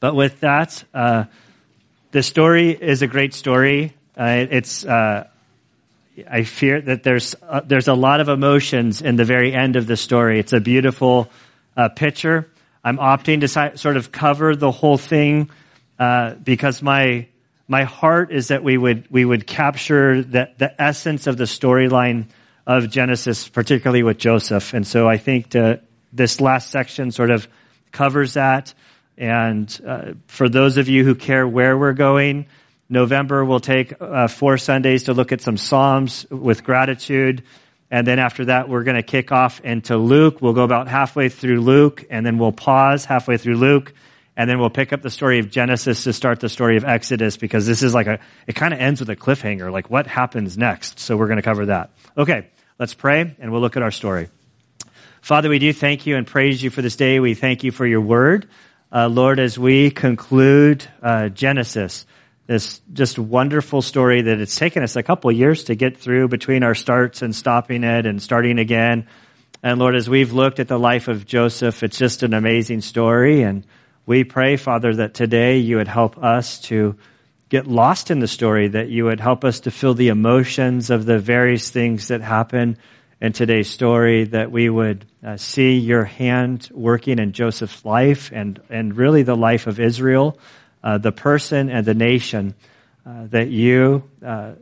But with that, uh, the story is a great story. Uh, it's uh, I fear that there's uh, there's a lot of emotions in the very end of the story. It's a beautiful uh, picture. I'm opting to si- sort of cover the whole thing uh, because my my heart is that we would we would capture the the essence of the storyline of Genesis, particularly with Joseph. And so I think to, this last section sort of covers that. And uh, for those of you who care where we're going, November we'll take uh, four Sundays to look at some Psalms with gratitude. And then after that, we're going to kick off into Luke. We'll go about halfway through Luke, and then we'll pause halfway through Luke, and then we'll pick up the story of Genesis to start the story of Exodus because this is like a, it kind of ends with a cliffhanger, like what happens next. So we're going to cover that. Okay, let's pray, and we'll look at our story. Father, we do thank you and praise you for this day. We thank you for your word. Uh, Lord, as we conclude uh, Genesis, this just wonderful story that it's taken us a couple years to get through between our starts and stopping it and starting again. And Lord, as we've looked at the life of Joseph, it's just an amazing story. And we pray, Father, that today you would help us to get lost in the story, that you would help us to feel the emotions of the various things that happen in today's story, that we would uh, see your hand working in Joseph's life and, and really the life of Israel uh, the person and the nation uh, that you, uh,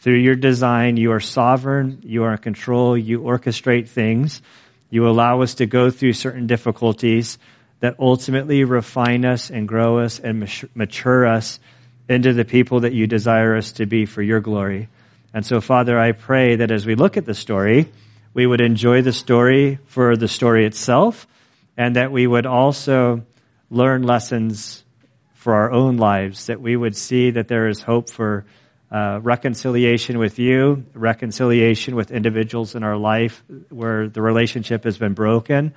through your design, you are sovereign, you are in control, you orchestrate things, you allow us to go through certain difficulties that ultimately refine us and grow us and mature us into the people that you desire us to be for your glory. And so, Father, I pray that as we look at the story, we would enjoy the story for the story itself, and that we would also learn lessons for our own lives, that we would see that there is hope for uh, reconciliation with you, reconciliation with individuals in our life where the relationship has been broken,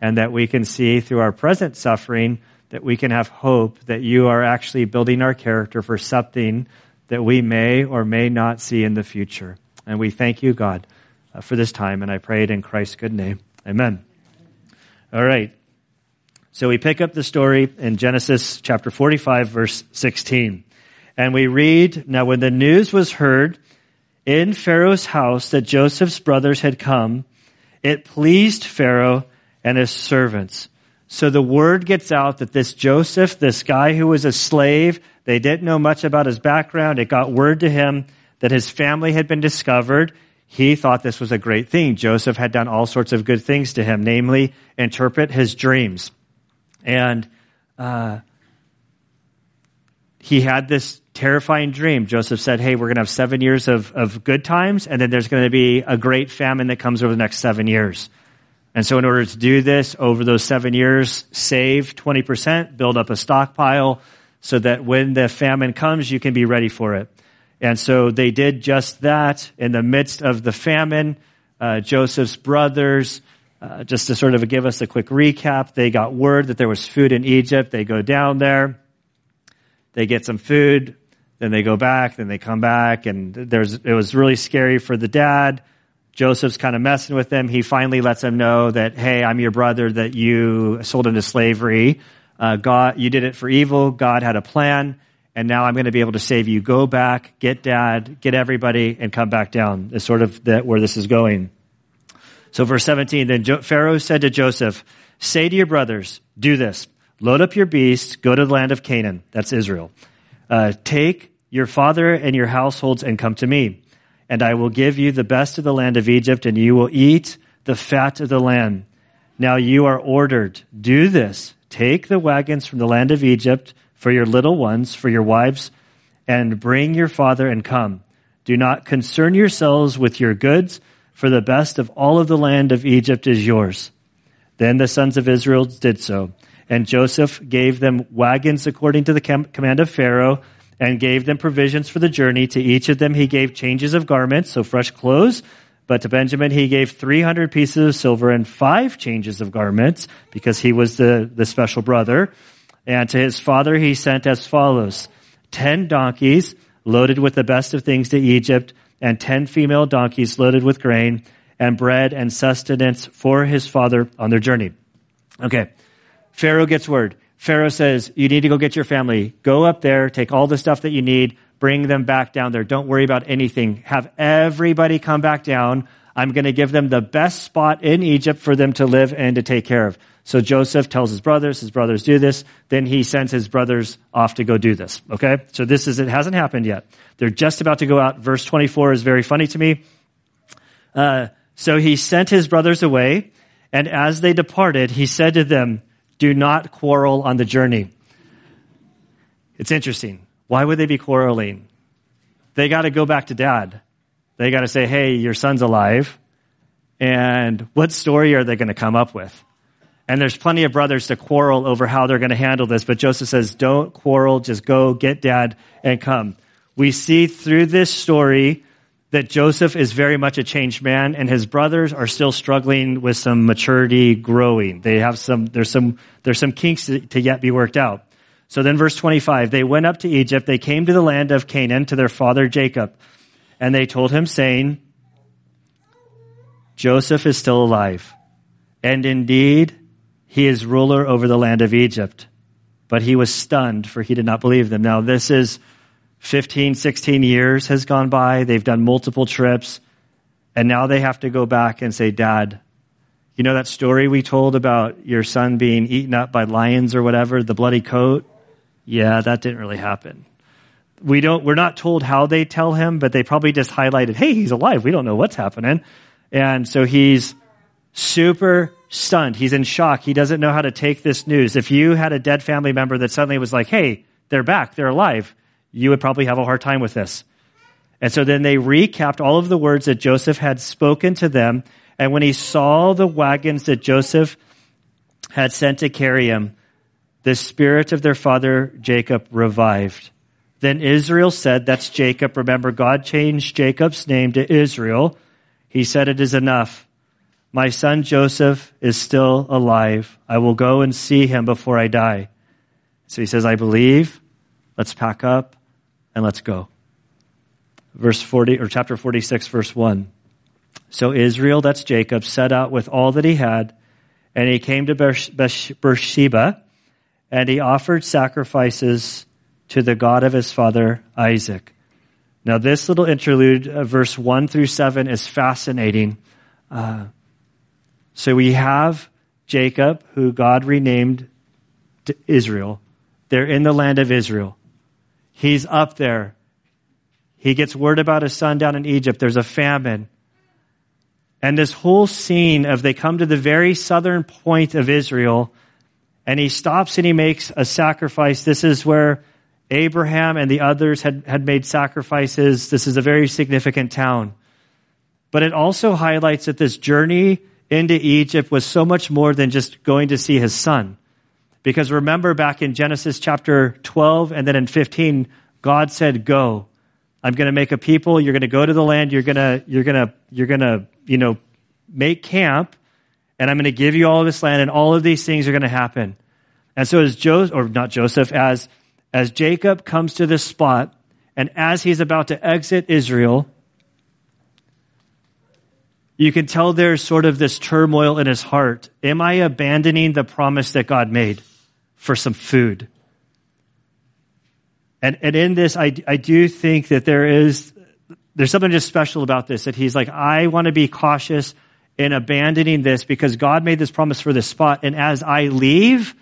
and that we can see through our present suffering that we can have hope that you are actually building our character for something that we may or may not see in the future. And we thank you, God, uh, for this time, and I pray it in Christ's good name. Amen. All right. So we pick up the story in Genesis chapter 45 verse 16. And we read, Now when the news was heard in Pharaoh's house that Joseph's brothers had come, it pleased Pharaoh and his servants. So the word gets out that this Joseph, this guy who was a slave, they didn't know much about his background. It got word to him that his family had been discovered. He thought this was a great thing. Joseph had done all sorts of good things to him, namely interpret his dreams. And uh, he had this terrifying dream. Joseph said, Hey, we're going to have seven years of, of good times, and then there's going to be a great famine that comes over the next seven years. And so, in order to do this over those seven years, save 20%, build up a stockpile so that when the famine comes, you can be ready for it. And so they did just that in the midst of the famine. Uh, Joseph's brothers uh, just to sort of give us a quick recap, they got word that there was food in Egypt. They go down there, they get some food, then they go back, then they come back, and there's it was really scary for the dad. Joseph's kind of messing with them. He finally lets them know that, hey, I'm your brother that you sold into slavery. Uh, God, you did it for evil. God had a plan, and now I'm going to be able to save you. Go back, get dad, get everybody, and come back down. Is sort of the, where this is going. So verse 17, then Pharaoh said to Joseph, say to your brothers, do this. Load up your beasts, go to the land of Canaan. That's Israel. Uh, take your father and your households and come to me. And I will give you the best of the land of Egypt and you will eat the fat of the land. Now you are ordered, do this. Take the wagons from the land of Egypt for your little ones, for your wives, and bring your father and come. Do not concern yourselves with your goods, for the best of all of the land of Egypt is yours. Then the sons of Israel did so. And Joseph gave them wagons according to the command of Pharaoh and gave them provisions for the journey. To each of them he gave changes of garments, so fresh clothes. But to Benjamin he gave 300 pieces of silver and five changes of garments because he was the, the special brother. And to his father he sent as follows. Ten donkeys loaded with the best of things to Egypt and ten female donkeys loaded with grain and bread and sustenance for his father on their journey. Okay. Pharaoh gets word. Pharaoh says, You need to go get your family. Go up there, take all the stuff that you need, bring them back down there. Don't worry about anything. Have everybody come back down. I'm going to give them the best spot in Egypt for them to live and to take care of. So Joseph tells his brothers, his brothers do this, then he sends his brothers off to go do this. Okay? So this is, it hasn't happened yet. They're just about to go out. Verse 24 is very funny to me. Uh, so he sent his brothers away, and as they departed, he said to them, Do not quarrel on the journey. It's interesting. Why would they be quarreling? They got to go back to dad. They got to say, Hey, your son's alive. And what story are they going to come up with? And there's plenty of brothers to quarrel over how they're going to handle this, but Joseph says, don't quarrel, just go get dad and come. We see through this story that Joseph is very much a changed man and his brothers are still struggling with some maturity growing. They have some, there's some, there's some kinks to, to yet be worked out. So then verse 25, they went up to Egypt. They came to the land of Canaan to their father Jacob and they told him saying, Joseph is still alive. And indeed, he is ruler over the land of Egypt. But he was stunned, for he did not believe them. Now, this is 15, 16 years has gone by. They've done multiple trips. And now they have to go back and say, Dad, you know that story we told about your son being eaten up by lions or whatever, the bloody coat? Yeah, that didn't really happen. We don't, we're not told how they tell him, but they probably just highlighted, hey, he's alive. We don't know what's happening. And so he's super stunned. He's in shock. He doesn't know how to take this news. If you had a dead family member that suddenly was like, hey, they're back, they're alive, you would probably have a hard time with this. And so then they recapped all of the words that Joseph had spoken to them. And when he saw the wagons that Joseph had sent to carry him, the spirit of their father Jacob revived. Then Israel said, That's Jacob. Remember, God changed Jacob's name to Israel. He said, It is enough. My son Joseph is still alive. I will go and see him before I die. So he says, I believe. Let's pack up and let's go. Verse 40, or chapter 46, verse 1. So Israel, that's Jacob, set out with all that he had, and he came to Beersheba, and he offered sacrifices to the God of his father Isaac. Now, this little interlude, uh, verse 1 through 7, is fascinating. Uh, so we have Jacob, who God renamed Israel. They're in the land of Israel. He's up there. He gets word about his son down in Egypt. There's a famine. And this whole scene of they come to the very southern point of Israel and he stops and he makes a sacrifice. This is where Abraham and the others had, had made sacrifices. This is a very significant town. But it also highlights that this journey into Egypt was so much more than just going to see his son. Because remember back in Genesis chapter 12 and then in 15, God said, go. I'm going to make a people. You're going to go to the land. You're going to, you're going to, you're going to, you know, make camp and I'm going to give you all of this land and all of these things are going to happen. And so as Joseph, or not Joseph, as, as Jacob comes to this spot and as he's about to exit Israel, you can tell there's sort of this turmoil in his heart. Am I abandoning the promise that God made for some food? And, and in this, I, I do think that there is, there's something just special about this, that he's like, I want to be cautious in abandoning this because God made this promise for this spot. And as I leave,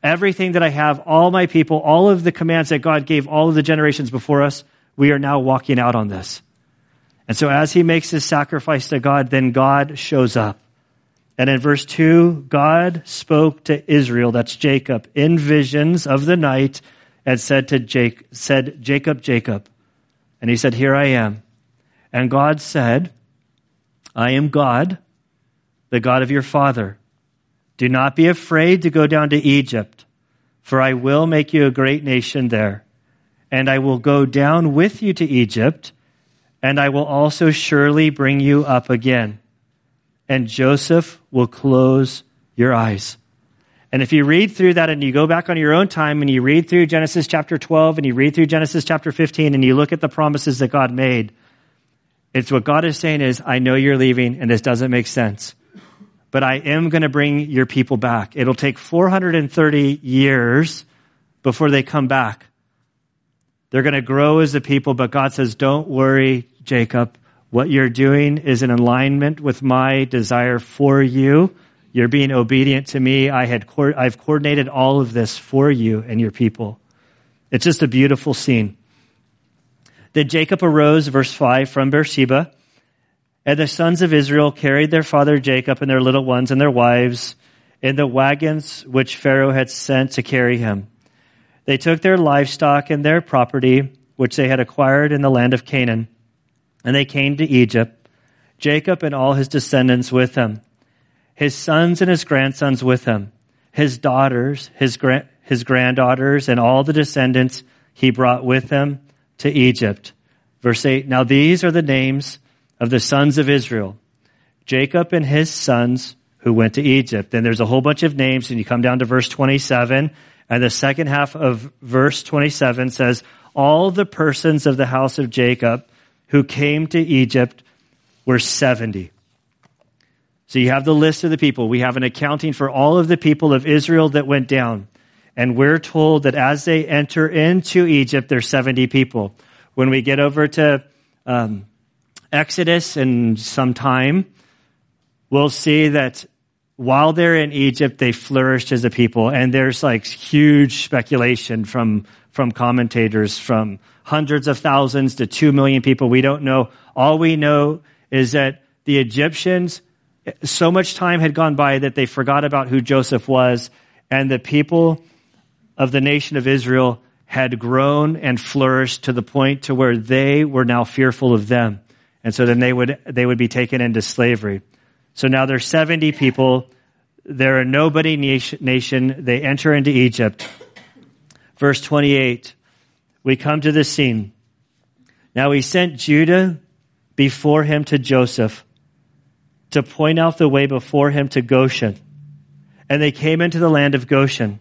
everything that I have, all my people, all of the commands that God gave all of the generations before us, we are now walking out on this. And so as he makes his sacrifice to God, then God shows up. And in verse 2, God spoke to Israel, that's Jacob, in visions of the night and said to Jake, said, Jacob, Jacob. And he said, Here I am. And God said, I am God, the God of your father. Do not be afraid to go down to Egypt, for I will make you a great nation there. And I will go down with you to Egypt and I will also surely bring you up again. And Joseph will close your eyes. And if you read through that and you go back on your own time and you read through Genesis chapter 12 and you read through Genesis chapter 15 and you look at the promises that God made, it's what God is saying is, I know you're leaving and this doesn't make sense, but I am going to bring your people back. It'll take 430 years before they come back. They're going to grow as a people, but God says, don't worry, Jacob. What you're doing is in alignment with my desire for you. You're being obedient to me. I had, I've coordinated all of this for you and your people. It's just a beautiful scene. Then Jacob arose, verse 5, from Beersheba, and the sons of Israel carried their father Jacob and their little ones and their wives in the wagons which Pharaoh had sent to carry him. They took their livestock and their property, which they had acquired in the land of Canaan, and they came to Egypt, Jacob and all his descendants with him his sons and his grandsons with him, his daughters, his, gra- his granddaughters, and all the descendants he brought with him to Egypt. Verse 8 Now these are the names of the sons of Israel Jacob and his sons who went to Egypt. Then there's a whole bunch of names, and you come down to verse 27, and the second half of verse 27 says, All the persons of the house of Jacob who came to Egypt were 70. So you have the list of the people. We have an accounting for all of the people of Israel that went down. And we're told that as they enter into Egypt, there's 70 people. When we get over to um, Exodus in some time, we'll see that while they're in Egypt, they flourished as a people. And there's like huge speculation from, from commentators from hundreds of thousands to two million people. We don't know. All we know is that the Egyptians so much time had gone by that they forgot about who Joseph was, and the people of the nation of Israel had grown and flourished to the point to where they were now fearful of them. And so then they would, they would be taken into slavery. So now there's 70 people. They're a nobody nation. They enter into Egypt. Verse 28, we come to this scene. Now he sent Judah before him to Joseph to point out the way before him to Goshen. And they came into the land of Goshen.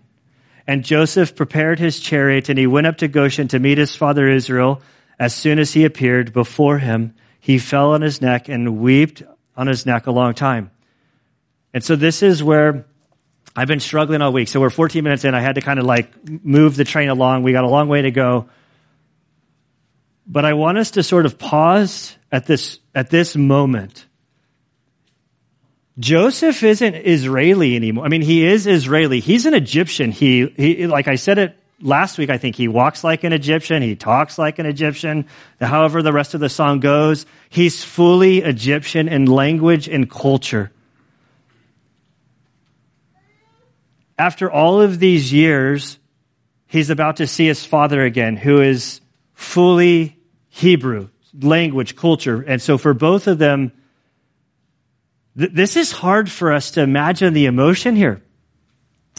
And Joseph prepared his chariot and he went up to Goshen to meet his father Israel. As soon as he appeared before him, he fell on his neck and wept on his neck a long time. And so this is where I've been struggling all week. So we're 14 minutes in. I had to kind of like move the train along. We got a long way to go. But I want us to sort of pause at this, at this moment Joseph isn't Israeli anymore. I mean, he is Israeli. He's an Egyptian. He, he, like I said it last week, I think he walks like an Egyptian. He talks like an Egyptian. However, the rest of the song goes, he's fully Egyptian in language and culture. After all of these years, he's about to see his father again, who is fully Hebrew, language, culture. And so for both of them, this is hard for us to imagine the emotion here.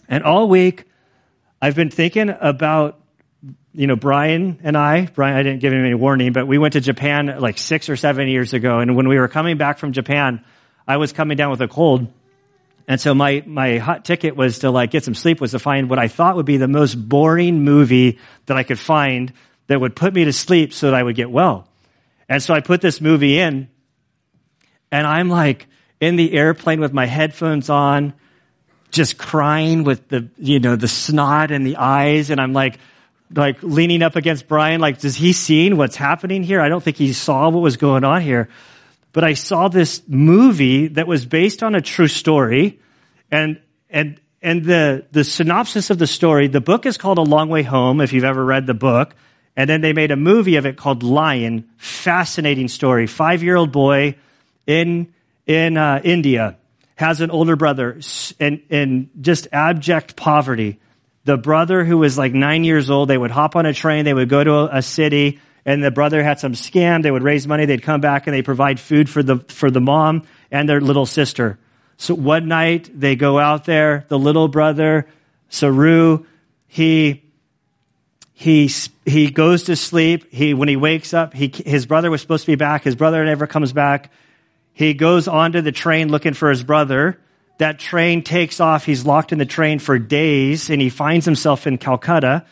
And all week, I've been thinking about, you know, Brian and I, Brian, I didn't give him any warning, but we went to Japan like six or seven years ago. And when we were coming back from Japan, I was coming down with a cold. And so my, my hot ticket was to like get some sleep was to find what I thought would be the most boring movie that I could find that would put me to sleep so that I would get well. And so I put this movie in and I'm like, in the airplane with my headphones on, just crying with the, you know, the snot and the eyes. And I'm like, like leaning up against Brian, like, does he see what's happening here? I don't think he saw what was going on here. But I saw this movie that was based on a true story and, and, and the, the synopsis of the story, the book is called A Long Way Home, if you've ever read the book. And then they made a movie of it called Lion. Fascinating story. Five year old boy in in uh, India has an older brother in, in just abject poverty. The brother who was like nine years old, they would hop on a train, they would go to a, a city, and the brother had some scam. They would raise money, they'd come back, and they provide food for the for the mom and their little sister. So one night they go out there. The little brother, Saroo, he he he goes to sleep. He when he wakes up, he his brother was supposed to be back. His brother never comes back. He goes onto the train looking for his brother. That train takes off. He's locked in the train for days and he finds himself in Calcutta.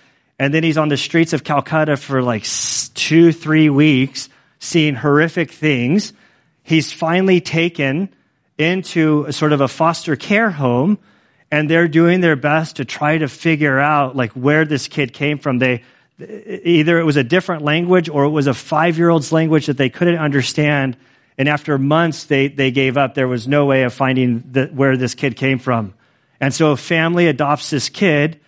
And then he's on the streets of Calcutta for like two, three weeks, seeing horrific things. He's finally taken into a sort of a foster care home and they're doing their best to try to figure out like where this kid came from. They, either it was a different language or it was a five year old's language that they couldn't understand. And after months, they, they gave up. There was no way of finding the, where this kid came from. And so a family adopts this kid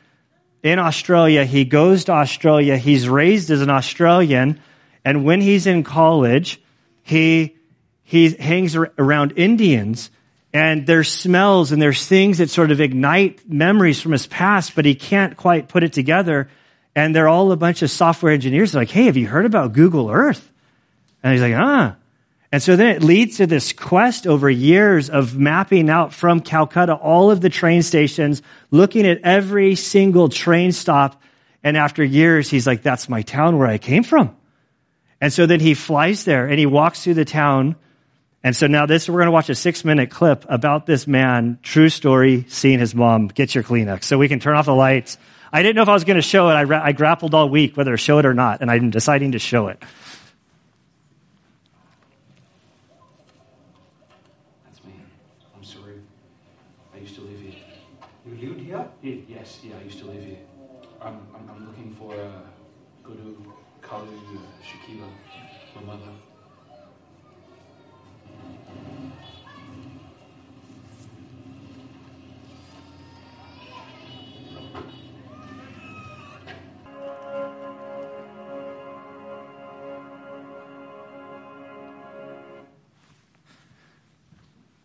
in Australia. He goes to Australia. He's raised as an Australian. And when he's in college, he, he hangs around Indians and there's smells and there's things that sort of ignite memories from his past, but he can't quite put it together. And they're all a bunch of software engineers. They're like, hey, have you heard about Google Earth? And he's like, ah. And so then it leads to this quest over years of mapping out from Calcutta all of the train stations, looking at every single train stop. And after years, he's like, that's my town where I came from. And so then he flies there and he walks through the town. And so now this, we're going to watch a six minute clip about this man, true story, seeing his mom. Get your Kleenex so we can turn off the lights. I didn't know if I was going to show it. I, ra- I grappled all week whether to show it or not, and I'm deciding to show it.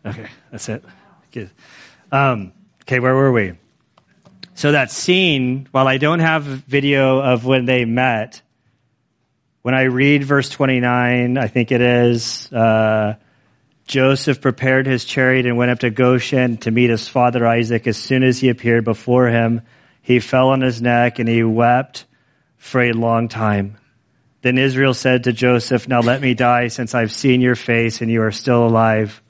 Okay, that's it. Good. Um, okay, where were we? So that scene, while I don't have video of when they met, when I read verse 29, I think it is, uh, Joseph prepared his chariot and went up to Goshen to meet his father Isaac. As soon as he appeared before him, he fell on his neck and he wept for a long time. Then Israel said to Joseph, now let me die since I've seen your face and you are still alive.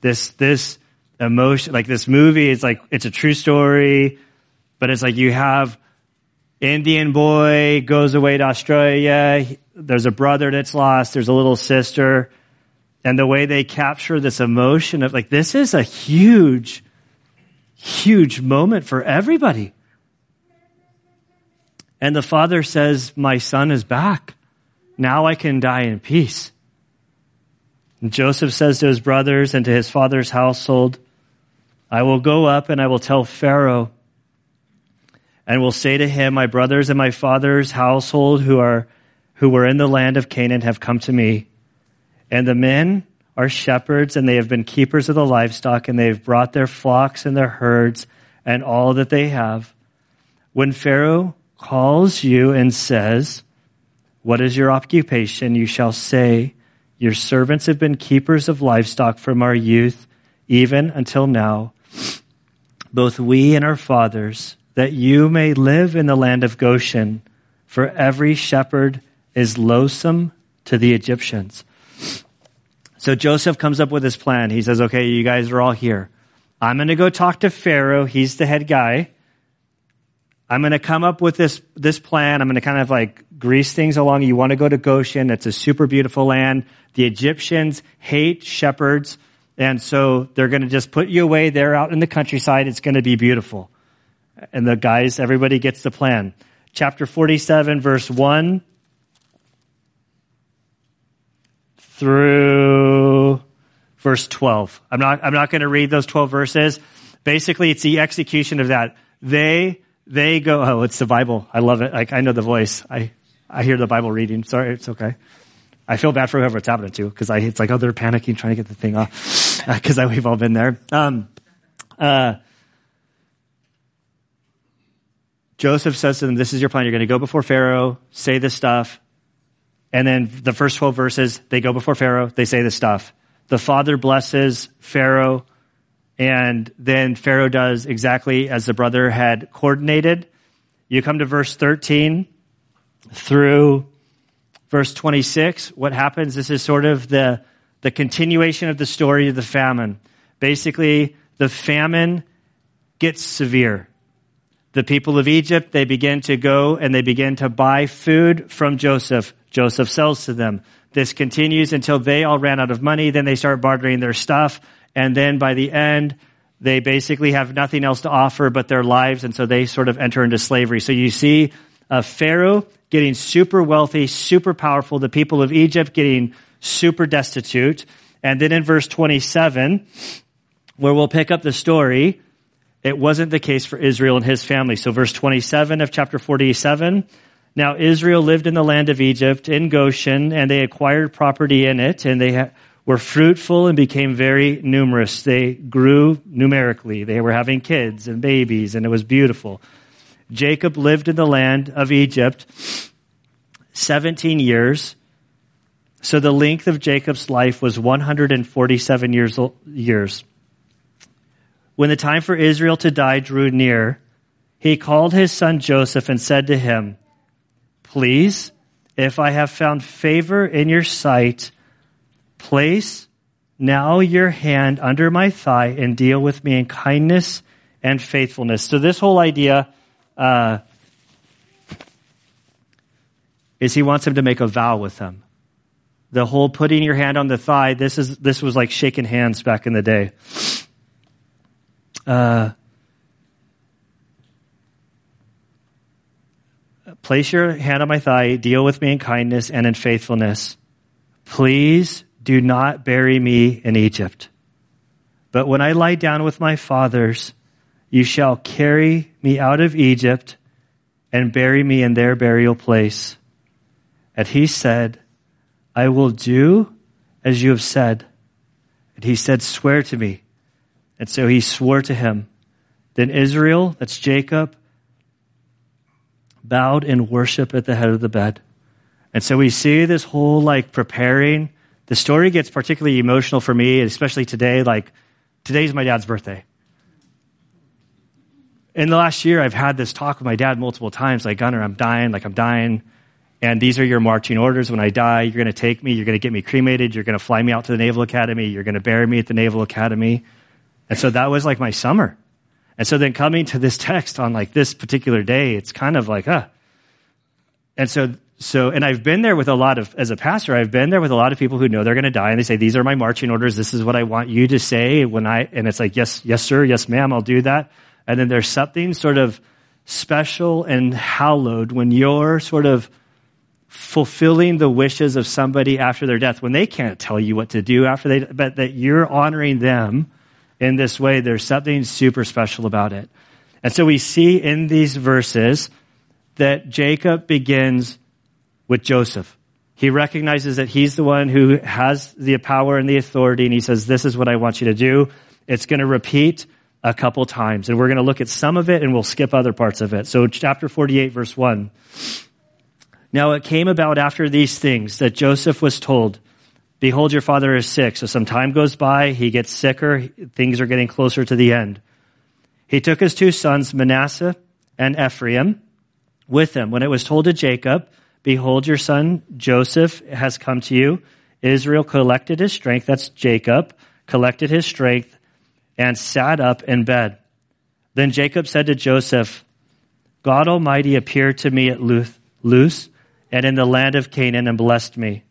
This, this emotion, like this movie, it's like, it's a true story. But it's like you have Indian boy goes away to Australia. There's a brother that's lost. There's a little sister. And the way they capture this emotion of like, this is a huge, huge moment for everybody. And the father says, my son is back. Now I can die in peace. And Joseph says to his brothers and to his father's household, I will go up and I will tell Pharaoh and will say to him, My brothers and my father's household who are who were in the land of Canaan have come to me. And the men are shepherds, and they have been keepers of the livestock, and they have brought their flocks and their herds and all that they have. When Pharaoh calls you and says, What is your occupation? You shall say, Your servants have been keepers of livestock from our youth, even until now. Both we and our fathers that you may live in the land of Goshen, for every shepherd is loathsome to the Egyptians. So Joseph comes up with his plan. He says, okay, you guys are all here. I'm going to go talk to Pharaoh. He's the head guy. I'm going to come up with this, this plan. I'm going to kind of like grease things along. You want to go to Goshen. It's a super beautiful land. The Egyptians hate shepherds. And so they're going to just put you away there out in the countryside. It's going to be beautiful. And the guys, everybody gets the plan. Chapter 47, verse 1 through verse 12. I'm not, I'm not going to read those 12 verses. Basically, it's the execution of that. They, they go, oh, it's the Bible. I love it. Like, I know the voice. I, I hear the Bible reading. Sorry, it's okay. I feel bad for whoever it's happening to because I, it's like, oh, they're panicking trying to get the thing off because we've all been there. Um, uh, Joseph says to them, This is your plan. You're going to go before Pharaoh, say this stuff. And then the first 12 verses, they go before Pharaoh, they say this stuff. The father blesses Pharaoh, and then Pharaoh does exactly as the brother had coordinated. You come to verse 13 through verse 26. What happens? This is sort of the, the continuation of the story of the famine. Basically, the famine gets severe the people of Egypt, they begin to go and they begin to buy food from Joseph. Joseph sells to them. This continues until they all ran out of money. Then they start bartering their stuff And then by the end, they basically have nothing else to offer but their lives. And so they sort of enter into slavery. So you see uh, Pharaoh getting super wealthy, super powerful, the people of Egypt getting super destitute. And then in verse 27, where we'll pick up the story, it wasn't the case for Israel and his family. So verse 27 of chapter 47, now Israel lived in the land of Egypt in Goshen and they acquired property in it and they ha- were fruitful and became very numerous. They grew numerically. They were having kids and babies and it was beautiful. Jacob lived in the land of Egypt 17 years. So the length of Jacob's life was 147 years. years. When the time for Israel to die drew near, he called his son Joseph and said to him, Please, if I have found favor in your sight, place now your hand under my thigh and deal with me in kindness and faithfulness. So this whole idea uh, is he wants him to make a vow with him. The whole putting your hand on the thigh, this is this was like shaking hands back in the day. Uh, place your hand on my thigh, deal with me in kindness and in faithfulness. Please do not bury me in Egypt. But when I lie down with my fathers, you shall carry me out of Egypt and bury me in their burial place. And he said, I will do as you have said. And he said, Swear to me. And so he swore to him. Then Israel, that's Jacob, bowed in worship at the head of the bed. And so we see this whole like preparing. The story gets particularly emotional for me, especially today. Like, today's my dad's birthday in the last year, I've had this talk with my dad multiple times, like, Gunner, I'm dying, like, I'm dying. And these are your marching orders. When I die, you're going to take me, you're going to get me cremated, you're going to fly me out to the Naval Academy, you're going to bury me at the Naval Academy. And so that was like my summer. And so then coming to this text on like this particular day, it's kind of like, huh. And so, so, and I've been there with a lot of, as a pastor, I've been there with a lot of people who know they're going to die and they say, these are my marching orders. This is what I want you to say when I, and it's like, yes, yes, sir. Yes, ma'am. I'll do that. And then there's something sort of special and hallowed when you're sort of fulfilling the wishes of somebody after their death when they can't tell you what to do after they but that you're honoring them in this way there's something super special about it and so we see in these verses that Jacob begins with Joseph he recognizes that he's the one who has the power and the authority and he says this is what I want you to do it's going to repeat a couple times. And we're going to look at some of it and we'll skip other parts of it. So chapter 48 verse 1. Now it came about after these things that Joseph was told, behold, your father is sick. So some time goes by. He gets sicker. Things are getting closer to the end. He took his two sons, Manasseh and Ephraim, with him. When it was told to Jacob, behold, your son Joseph has come to you. Israel collected his strength. That's Jacob collected his strength and sat up in bed. Then Jacob said to Joseph, God Almighty appeared to me at Luz and in the land of Canaan and blessed me.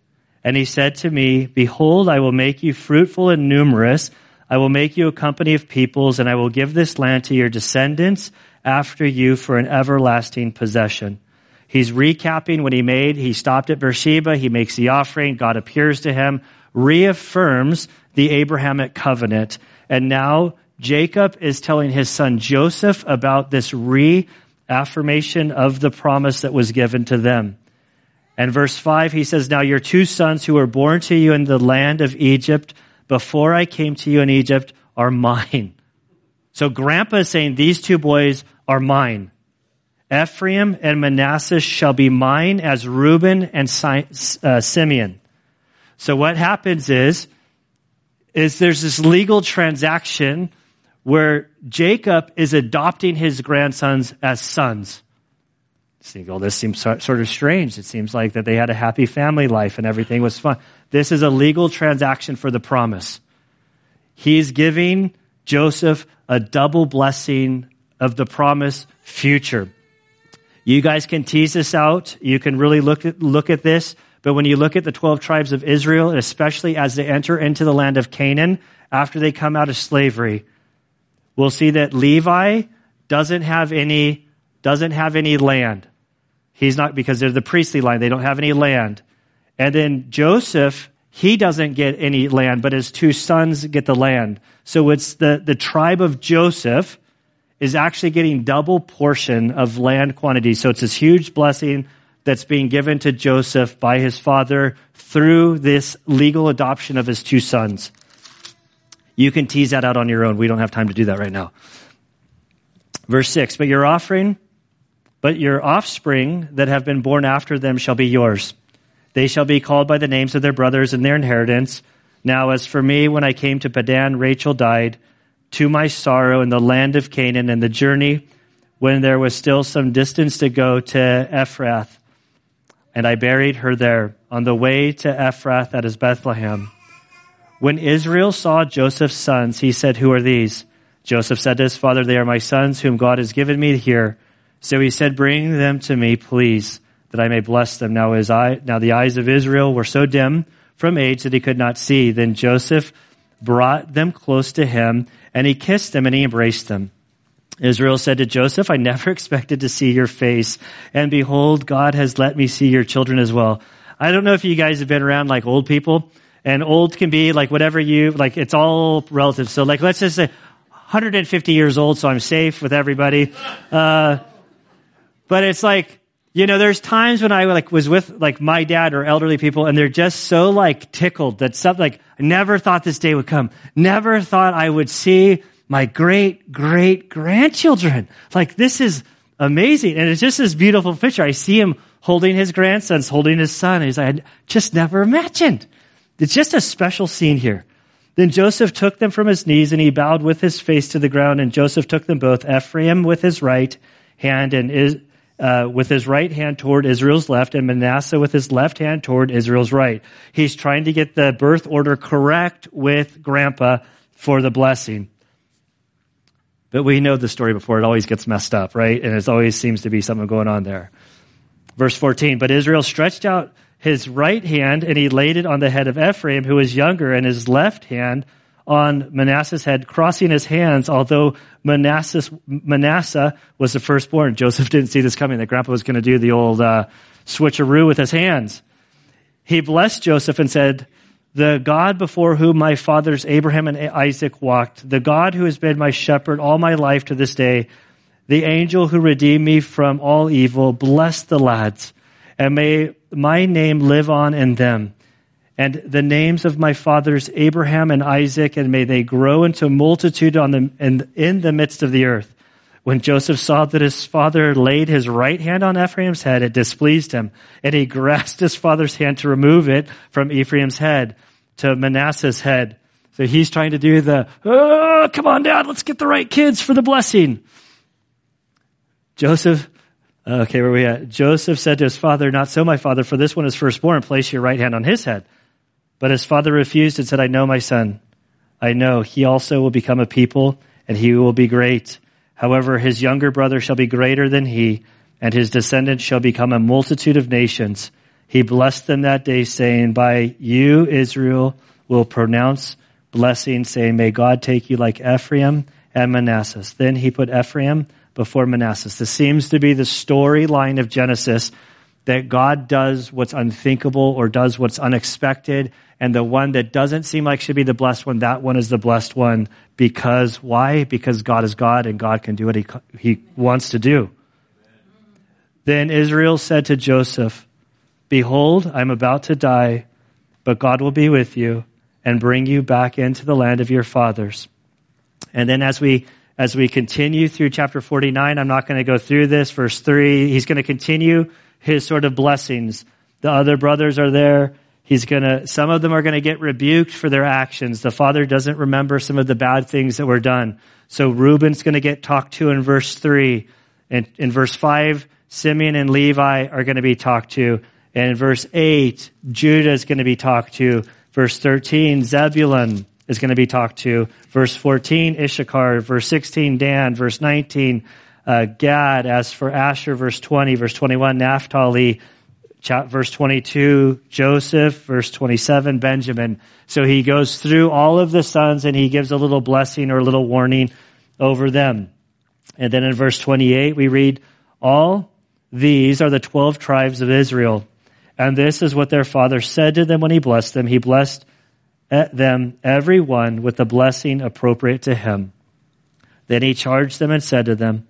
And he said to me, Behold, I will make you fruitful and numerous. I will make you a company of peoples, and I will give this land to your descendants after you for an everlasting possession. He's recapping what he made. He stopped at Beersheba. He makes the offering. God appears to him, reaffirms the Abrahamic covenant. And now Jacob is telling his son Joseph about this reaffirmation of the promise that was given to them. And verse 5, he says, Now your two sons who were born to you in the land of Egypt before I came to you in Egypt are mine. So grandpa is saying, These two boys are mine. Ephraim and Manasseh shall be mine as Reuben and uh, Simeon. So what happens is is there's this legal transaction where Jacob is adopting his grandsons as sons. See, oh, this seems sort of strange. It seems like that they had a happy family life and everything was fun. This is a legal transaction for the promise. He's giving Joseph a double blessing of the promise future. You guys can tease this out. You can really look at, look at this, But when you look at the 12 tribes of Israel, especially as they enter into the land of Canaan after they come out of slavery, we'll see that Levi doesn't have any, doesn't have any land. He's not, because they're the priestly line, they don't have any land. And then Joseph, he doesn't get any land, but his two sons get the land. So it's the, the tribe of Joseph is actually getting double portion of land quantity. So it's this huge blessing that's being given to Joseph by his father through this legal adoption of his two sons. You can tease that out on your own. We don't have time to do that right now. Verse 6 But your offering, but your offspring that have been born after them shall be yours. They shall be called by the names of their brothers and their inheritance. Now, as for me, when I came to Padan, Rachel died to my sorrow in the land of Canaan and the journey when there was still some distance to go to Ephrath. And I buried her there on the way to Ephrath that is Bethlehem. When Israel saw Joseph's sons, he said, Who are these? Joseph said to his father, They are my sons whom God has given me here. So he said, Bring them to me, please, that I may bless them. Now his eye, now the eyes of Israel were so dim from age that he could not see. Then Joseph brought them close to him and he kissed them and he embraced them. Israel said to Joseph, I never expected to see your face. And behold, God has let me see your children as well. I don't know if you guys have been around like old people and old can be like whatever you, like it's all relative. So like, let's just say 150 years old. So I'm safe with everybody. Uh, but it's like, you know, there's times when I like was with like my dad or elderly people and they're just so like tickled that something like I never thought this day would come. Never thought I would see my great great grandchildren. Like this is amazing. And it's just this beautiful picture. I see him holding his grandsons, holding his son. He's like, just never imagined. It's just a special scene here. Then Joseph took them from his knees and he bowed with his face to the ground and Joseph took them both, Ephraim with his right hand and uh, with his right hand toward Israel's left and Manasseh with his left hand toward Israel's right. He's trying to get the birth order correct with grandpa for the blessing. But we know the story before. It always gets messed up, right? And it always seems to be something going on there. Verse 14, but Israel stretched out his right hand and he laid it on the head of Ephraim, who was younger, and his left hand on Manasseh's head, crossing his hands, although Manasseh, was the firstborn. Joseph didn't see this coming, that grandpa was going to do the old uh, switcheroo with his hands. He blessed Joseph and said, the God before whom my fathers Abraham and Isaac walked, the God who has been my shepherd all my life to this day, the angel who redeemed me from all evil, bless the lads, and may my name live on in them and the names of my fathers Abraham and Isaac, and may they grow into multitude on the, in, in the midst of the earth. When Joseph saw that his father laid his right hand on Ephraim's head, it displeased him, and he grasped his father's hand to remove it from Ephraim's head to Manasseh's head. So he's trying to do the, oh, come on, dad, let's get the right kids for the blessing. Joseph, okay, where are we at? Joseph said to his father, not so, my father, for this one is firstborn. Place your right hand on his head. But his father refused and said, I know my son. I know he also will become a people and he will be great. However, his younger brother shall be greater than he and his descendants shall become a multitude of nations. He blessed them that day saying, by you, Israel, will pronounce blessing saying, may God take you like Ephraim and Manassas. Then he put Ephraim before Manassas. This seems to be the storyline of Genesis that God does what's unthinkable or does what's unexpected and the one that doesn't seem like should be the blessed one, that one is the blessed one because why? Because God is God and God can do what he, he wants to do. Then Israel said to Joseph, Behold, I'm about to die, but God will be with you and bring you back into the land of your fathers. And then as we as we continue through chapter 49, I'm not going to go through this. Verse 3, he's going to continue his sort of blessings. The other brothers are there. He's gonna, some of them are gonna get rebuked for their actions. The father doesn't remember some of the bad things that were done. So Reuben's gonna get talked to in verse three. And in verse five, Simeon and Levi are gonna be talked to. And in verse eight, Judah is gonna be talked to. Verse 13, Zebulun is going to be talked to. Verse 14, Issachar. Verse 16, Dan. Verse 19, uh, Gad. As for Asher, verse 20. Verse 21, Naphtali verse 22, Joseph, verse 27, Benjamin. So he goes through all of the sons and he gives a little blessing or a little warning over them. And then in verse 28, we read, all these are the 12 tribes of Israel. And this is what their father said to them when he blessed them. He blessed them, every one, with the blessing appropriate to him. Then he charged them and said to them,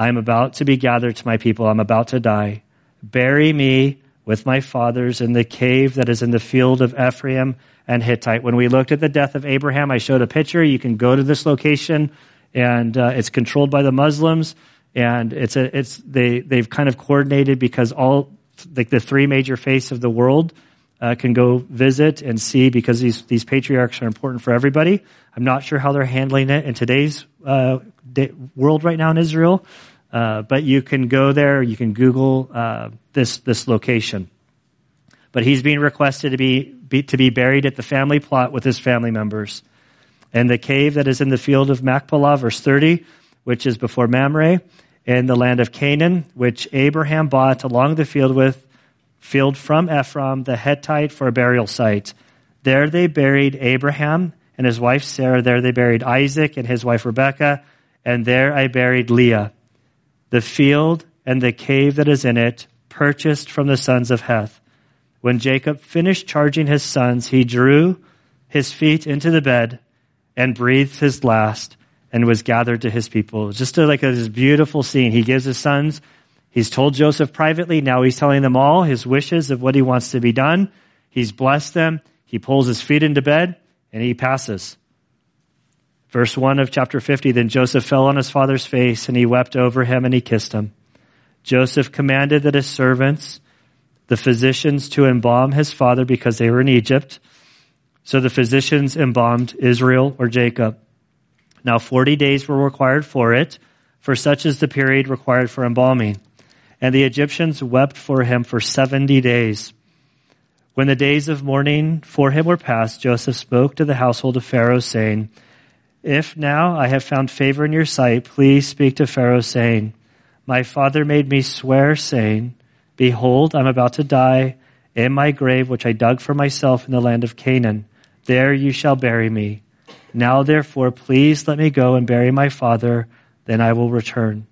I am about to be gathered to my people. I'm about to die. Bury me with my fathers in the cave that is in the field of Ephron and Hittite. When we looked at the death of Abraham, I showed a picture. You can go to this location, and uh, it's controlled by the Muslims, and it's a it's they they've kind of coordinated because all like the three major faiths of the world uh, can go visit and see because these these patriarchs are important for everybody. I'm not sure how they're handling it in today's uh, day, world right now in Israel, uh, but you can go there. You can Google uh, this this location. But he's being requested to be, be, to be buried at the family plot with his family members. And the cave that is in the field of Machpelah, verse 30, which is before Mamre, in the land of Canaan, which Abraham bought along the field with field from Ephron, the Hittite for a burial site. There they buried Abraham and his wife Sarah. There they buried Isaac and his wife Rebekah. And there I buried Leah. The field and the cave that is in it, purchased from the sons of Heth. When Jacob finished charging his sons, he drew his feet into the bed and breathed his last and was gathered to his people. Just a, like a, this beautiful scene. He gives his sons He's told Joseph privately. Now he's telling them all his wishes of what he wants to be done. He's blessed them. He pulls his feet into bed and he passes. Verse 1 of chapter 50 Then Joseph fell on his father's face and he wept over him and he kissed him. Joseph commanded that his servants, the physicians, to embalm his father because they were in Egypt. So the physicians embalmed Israel or Jacob. Now 40 days were required for it, for such is the period required for embalming. And the Egyptians wept for him for 70 days. When the days of mourning for him were past, Joseph spoke to the household of Pharaoh, saying, If now I have found favor in your sight, please speak to Pharaoh, saying, My father made me swear, saying, Behold, I'm about to die in my grave, which I dug for myself in the land of Canaan. There you shall bury me. Now therefore, please let me go and bury my father, then I will return.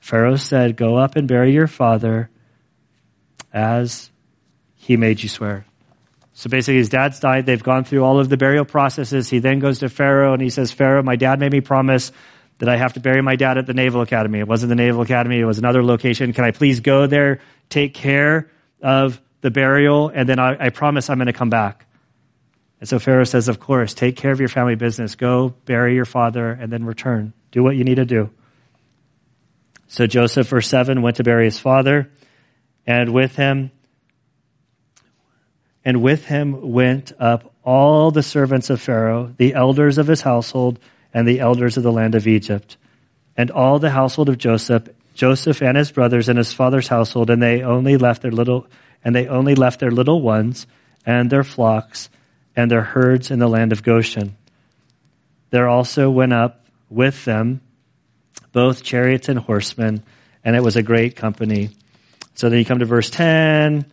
Pharaoh said, Go up and bury your father as he made you swear. So basically, his dad's died. They've gone through all of the burial processes. He then goes to Pharaoh and he says, Pharaoh, my dad made me promise that I have to bury my dad at the Naval Academy. It wasn't the Naval Academy, it was another location. Can I please go there, take care of the burial, and then I, I promise I'm going to come back? And so Pharaoh says, Of course, take care of your family business. Go bury your father and then return. Do what you need to do. So Joseph, verse 7, went to bury his father, and with him, and with him went up all the servants of Pharaoh, the elders of his household, and the elders of the land of Egypt, and all the household of Joseph, Joseph and his brothers and his father's household, and they only left their little, and they only left their little ones and their flocks and their herds in the land of Goshen. There also went up with them both chariots and horsemen, and it was a great company. So then you come to verse 10,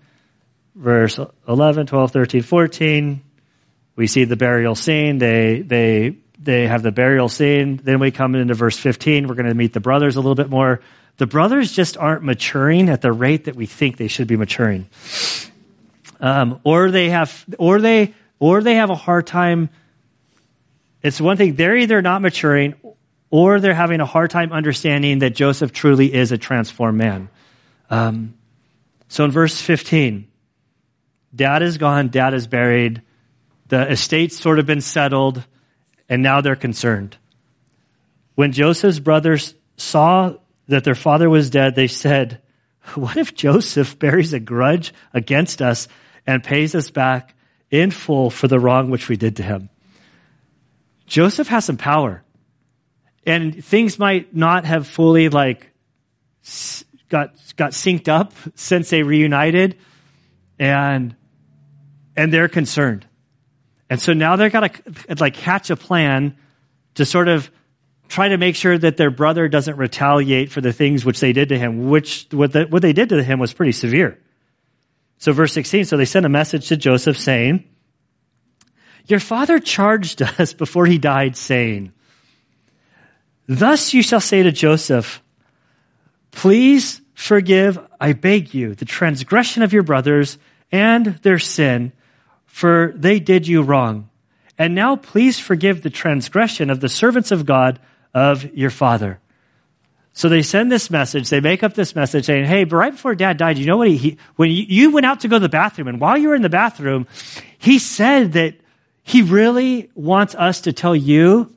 verse 11, 12, 13, 14. We see the burial scene. They, they, they have the burial scene. Then we come into verse 15. We're going to meet the brothers a little bit more. The brothers just aren't maturing at the rate that we think they should be maturing. Um, or they have, or they, or they have a hard time. It's one thing, they're either not maturing or they're having a hard time understanding that Joseph truly is a transformed man. Um, so in verse 15, dad is gone, dad is buried, the estate's sort of been settled, and now they're concerned. When Joseph's brothers saw that their father was dead, they said, What if Joseph bears a grudge against us and pays us back in full for the wrong which we did to him? Joseph has some power and things might not have fully like got got synced up since they reunited and and they're concerned. And so now they've got to like hatch a plan to sort of try to make sure that their brother doesn't retaliate for the things which they did to him which what, the, what they did to him was pretty severe. So verse 16, so they sent a message to Joseph saying, Your father charged us before he died, saying, Thus you shall say to Joseph, Please forgive, I beg you, the transgression of your brothers and their sin, for they did you wrong. And now please forgive the transgression of the servants of God of your father. So they send this message, they make up this message saying, Hey, but right before dad died, you know what he, he when you, you went out to go to the bathroom, and while you were in the bathroom, he said that he really wants us to tell you,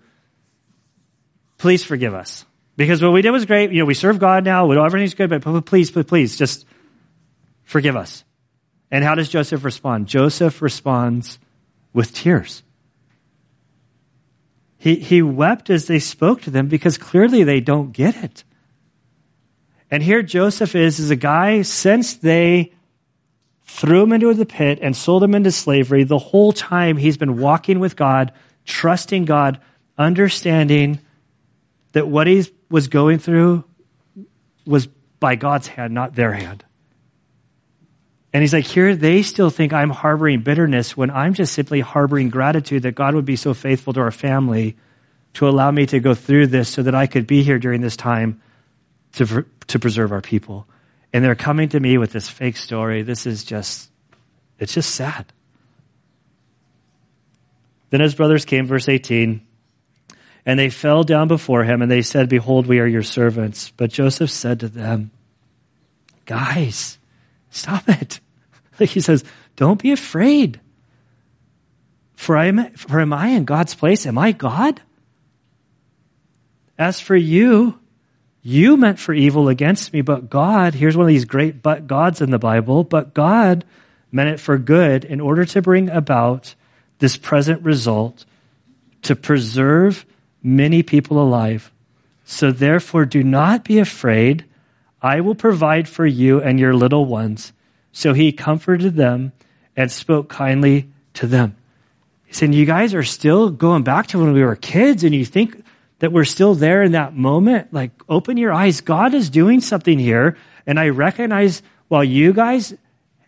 please forgive us. Because what we did was great. You know, we serve God now. Everything's good, but please, please, please, just forgive us. And how does Joseph respond? Joseph responds with tears. He, he wept as they spoke to them because clearly they don't get it. And here Joseph is, is a guy, since they threw him into the pit and sold him into slavery, the whole time he's been walking with God, trusting God, understanding that what he was going through was by God's hand, not their hand. And he's like, here they still think I'm harboring bitterness when I'm just simply harboring gratitude that God would be so faithful to our family to allow me to go through this so that I could be here during this time to, to preserve our people. And they're coming to me with this fake story. This is just, it's just sad. Then his brothers came, verse 18, and they fell down before him and they said, Behold, we are your servants. But Joseph said to them, Guys, stop it. He says, don't be afraid. For, I am, for am I in God's place? Am I God? As for you, you meant for evil against me, but God, here's one of these great but gods in the Bible, but God meant it for good in order to bring about this present result to preserve many people alive. So therefore, do not be afraid. I will provide for you and your little ones. So he comforted them and spoke kindly to them. He said, You guys are still going back to when we were kids, and you think that we're still there in that moment. Like, open your eyes. God is doing something here. And I recognize while you guys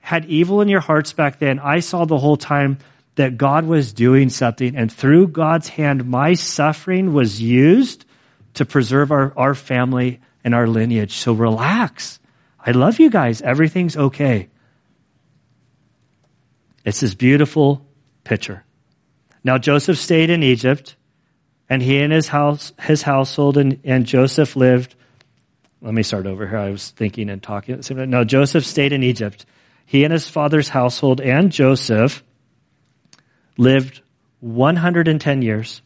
had evil in your hearts back then, I saw the whole time that God was doing something. And through God's hand, my suffering was used to preserve our, our family and our lineage. So relax. I love you guys. Everything's okay. It's this beautiful picture. Now Joseph stayed in Egypt, and he and his house, his household, and, and Joseph lived. Let me start over here. I was thinking and talking. No, Joseph stayed in Egypt. He and his father's household and Joseph lived 110 years.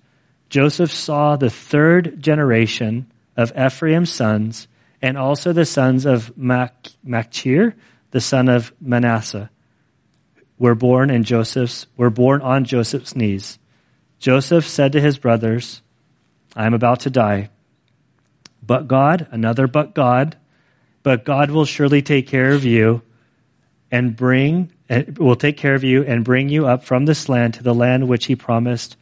Joseph saw the third generation of Ephraim's sons and also the sons of Mach- Machir, the son of Manasseh were born in Joseph's were born on Joseph's knees. Joseph said to his brothers, I am about to die. But God, another but God, but God will surely take care of you and bring eh, will take care of you and bring you up from this land to the land which he promised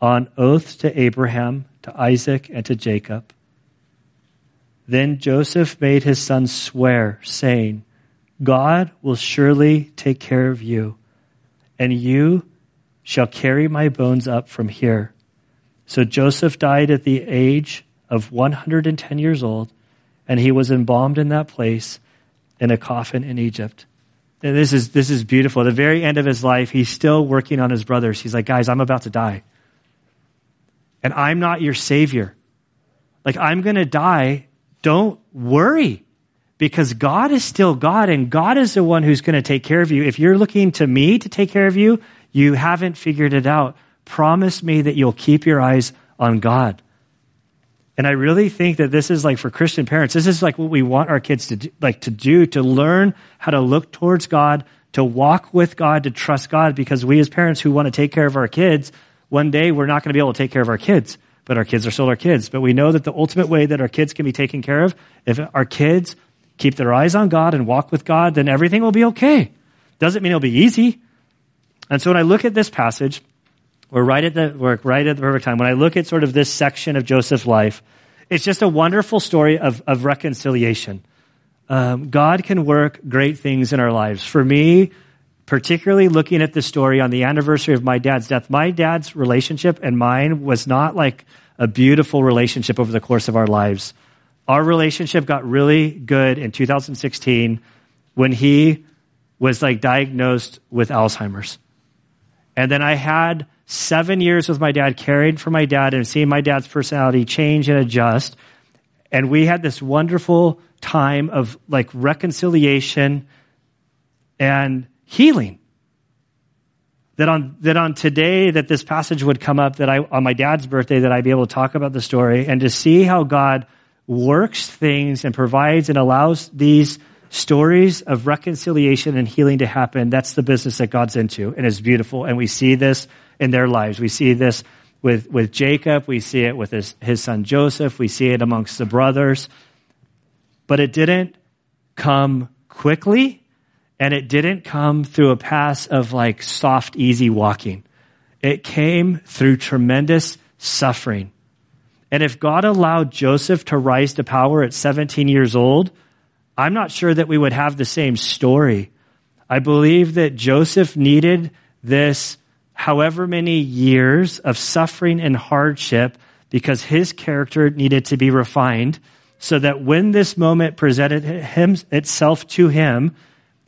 on oath to Abraham, to Isaac, and to Jacob. Then Joseph made his sons swear, saying, God will surely take care of you, and you shall carry my bones up from here. So Joseph died at the age of 110 years old, and he was embalmed in that place in a coffin in Egypt. And this is, this is beautiful. At the very end of his life, he's still working on his brothers. He's like, guys, I'm about to die. And I'm not your savior. Like, I'm going to die. Don't worry because God is still God and God is the one who's going to take care of you. If you're looking to me to take care of you, you haven't figured it out. Promise me that you'll keep your eyes on God. And I really think that this is like for Christian parents, this is like what we want our kids to do, like to do, to learn how to look towards God, to walk with God, to trust God, because we as parents who want to take care of our kids, one day we're not going to be able to take care of our kids, but our kids are still our kids. But we know that the ultimate way that our kids can be taken care of, if our kids keep their eyes on God and walk with God, then everything will be okay. Doesn't mean it'll be easy. And so when I look at this passage, we're right at the we're right at the perfect time. When I look at sort of this section of Joseph's life, it's just a wonderful story of, of reconciliation. um, God can work great things in our lives. For me, particularly looking at the story on the anniversary of my dad's death, my dad's relationship and mine was not like a beautiful relationship over the course of our lives. Our relationship got really good in 2016 when he was like diagnosed with Alzheimer's. And then I had seven years with my dad, caring for my dad and seeing my dad's personality change and adjust. And we had this wonderful time of like reconciliation and healing. That on, that on today, that this passage would come up, that I, on my dad's birthday, that I'd be able to talk about the story and to see how God works things and provides and allows these stories of reconciliation and healing to happen. That's the business that God's into and is beautiful. And we see this in their lives. We see this with, with Jacob. We see it with his, his son Joseph. We see it amongst the brothers. But it didn't come quickly and it didn't come through a pass of like soft, easy walking. It came through tremendous suffering. And if God allowed Joseph to rise to power at 17 years old, I'm not sure that we would have the same story. I believe that Joseph needed this however many years of suffering and hardship because his character needed to be refined so that when this moment presented him, itself to him,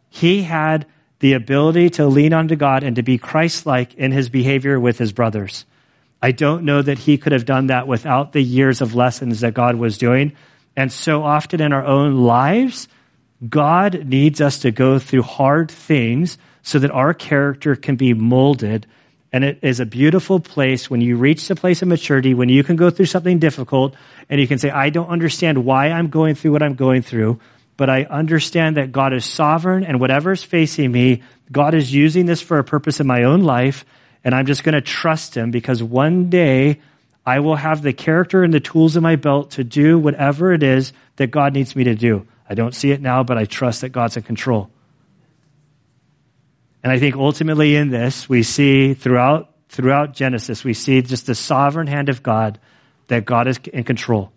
he had the ability to lean onto God and to be Christ-like in his behavior with his brothers. I don't know that he could have done that without the years of lessons that God was doing. And so often in our own lives, God needs us to go through hard things so that our character can be molded. And it is a beautiful place when you reach the place of maturity, when you can go through something difficult and you can say, I don't understand why I'm going through what I'm going through, but I understand that God is sovereign and whatever is facing me, God is using this for a purpose in my own life and I'm just going to trust him because one day I will have the character and the tools in my belt to do whatever it is that God needs me to do. I don't see it now, but I trust that God's in control. And I think ultimately in this, we see throughout, throughout Genesis, we see just the sovereign hand of God that God is in control.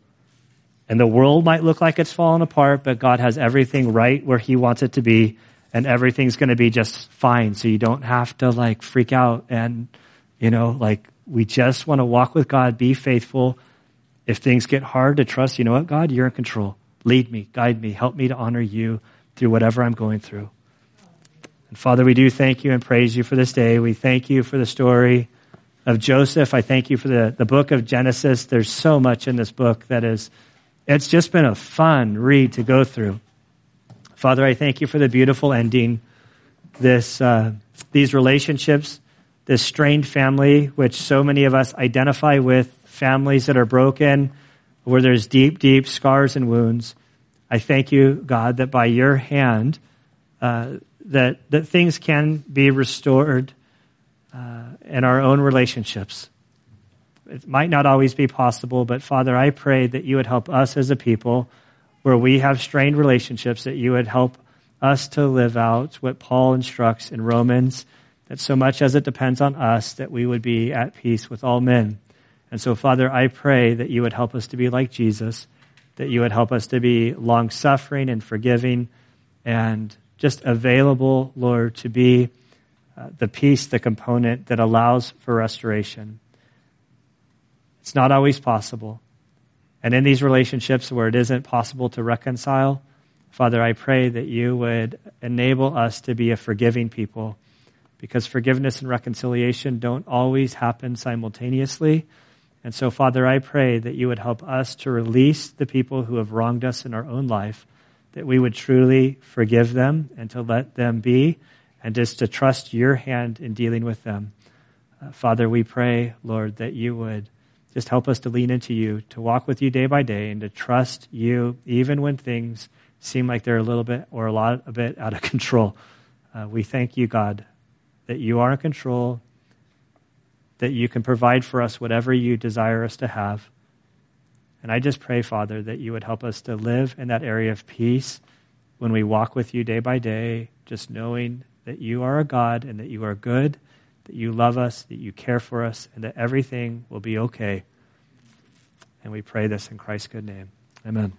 And the world might look like it's fallen apart, but God has everything right where He wants it to be and everything's going to be just fine. So you don't have to like freak out and, you know, like we just want to walk with God, be faithful. If things get hard to trust, you know what, God, you're in control. Lead me, guide me, help me to honor you through whatever I'm going through. And Father, we do thank you and praise you for this day. We thank you for the story of Joseph. I thank you for the, the book of Genesis. There's so much in this book that is, it's just been a fun read to go through. Father, I thank you for the beautiful ending, this, uh, these relationships, this strained family, which so many of us identify with, families that are broken, where there's deep, deep scars and wounds. I thank you, God, that by your hand, uh, that, that things can be restored uh, in our own relationships. It might not always be possible, but Father, I pray that you would help us as a people where we have strained relationships, that you would help us to live out what Paul instructs in Romans, that so much as it depends on us, that we would be at peace with all men. And so, Father, I pray that you would help us to be like Jesus, that you would help us to be long suffering and forgiving and just available, Lord, to be uh, the piece, the component that allows for restoration. It's not always possible. And in these relationships where it isn't possible to reconcile, Father, I pray that you would enable us to be a forgiving people because forgiveness and reconciliation don't always happen simultaneously. And so, Father, I pray that you would help us to release the people who have wronged us in our own life, that we would truly forgive them and to let them be, and just to trust your hand in dealing with them. Uh, Father, we pray, Lord, that you would just help us to lean into you, to walk with you day by day, and to trust you even when things seem like they're a little bit or a lot a bit out of control. Uh, we thank you, God, that you are in control, that you can provide for us whatever you desire us to have. And I just pray, Father, that you would help us to live in that area of peace when we walk with you day by day, just knowing that you are a God and that you are good that you love us, that you care for us, and that everything will be okay. And we pray this in Christ's good name. Amen.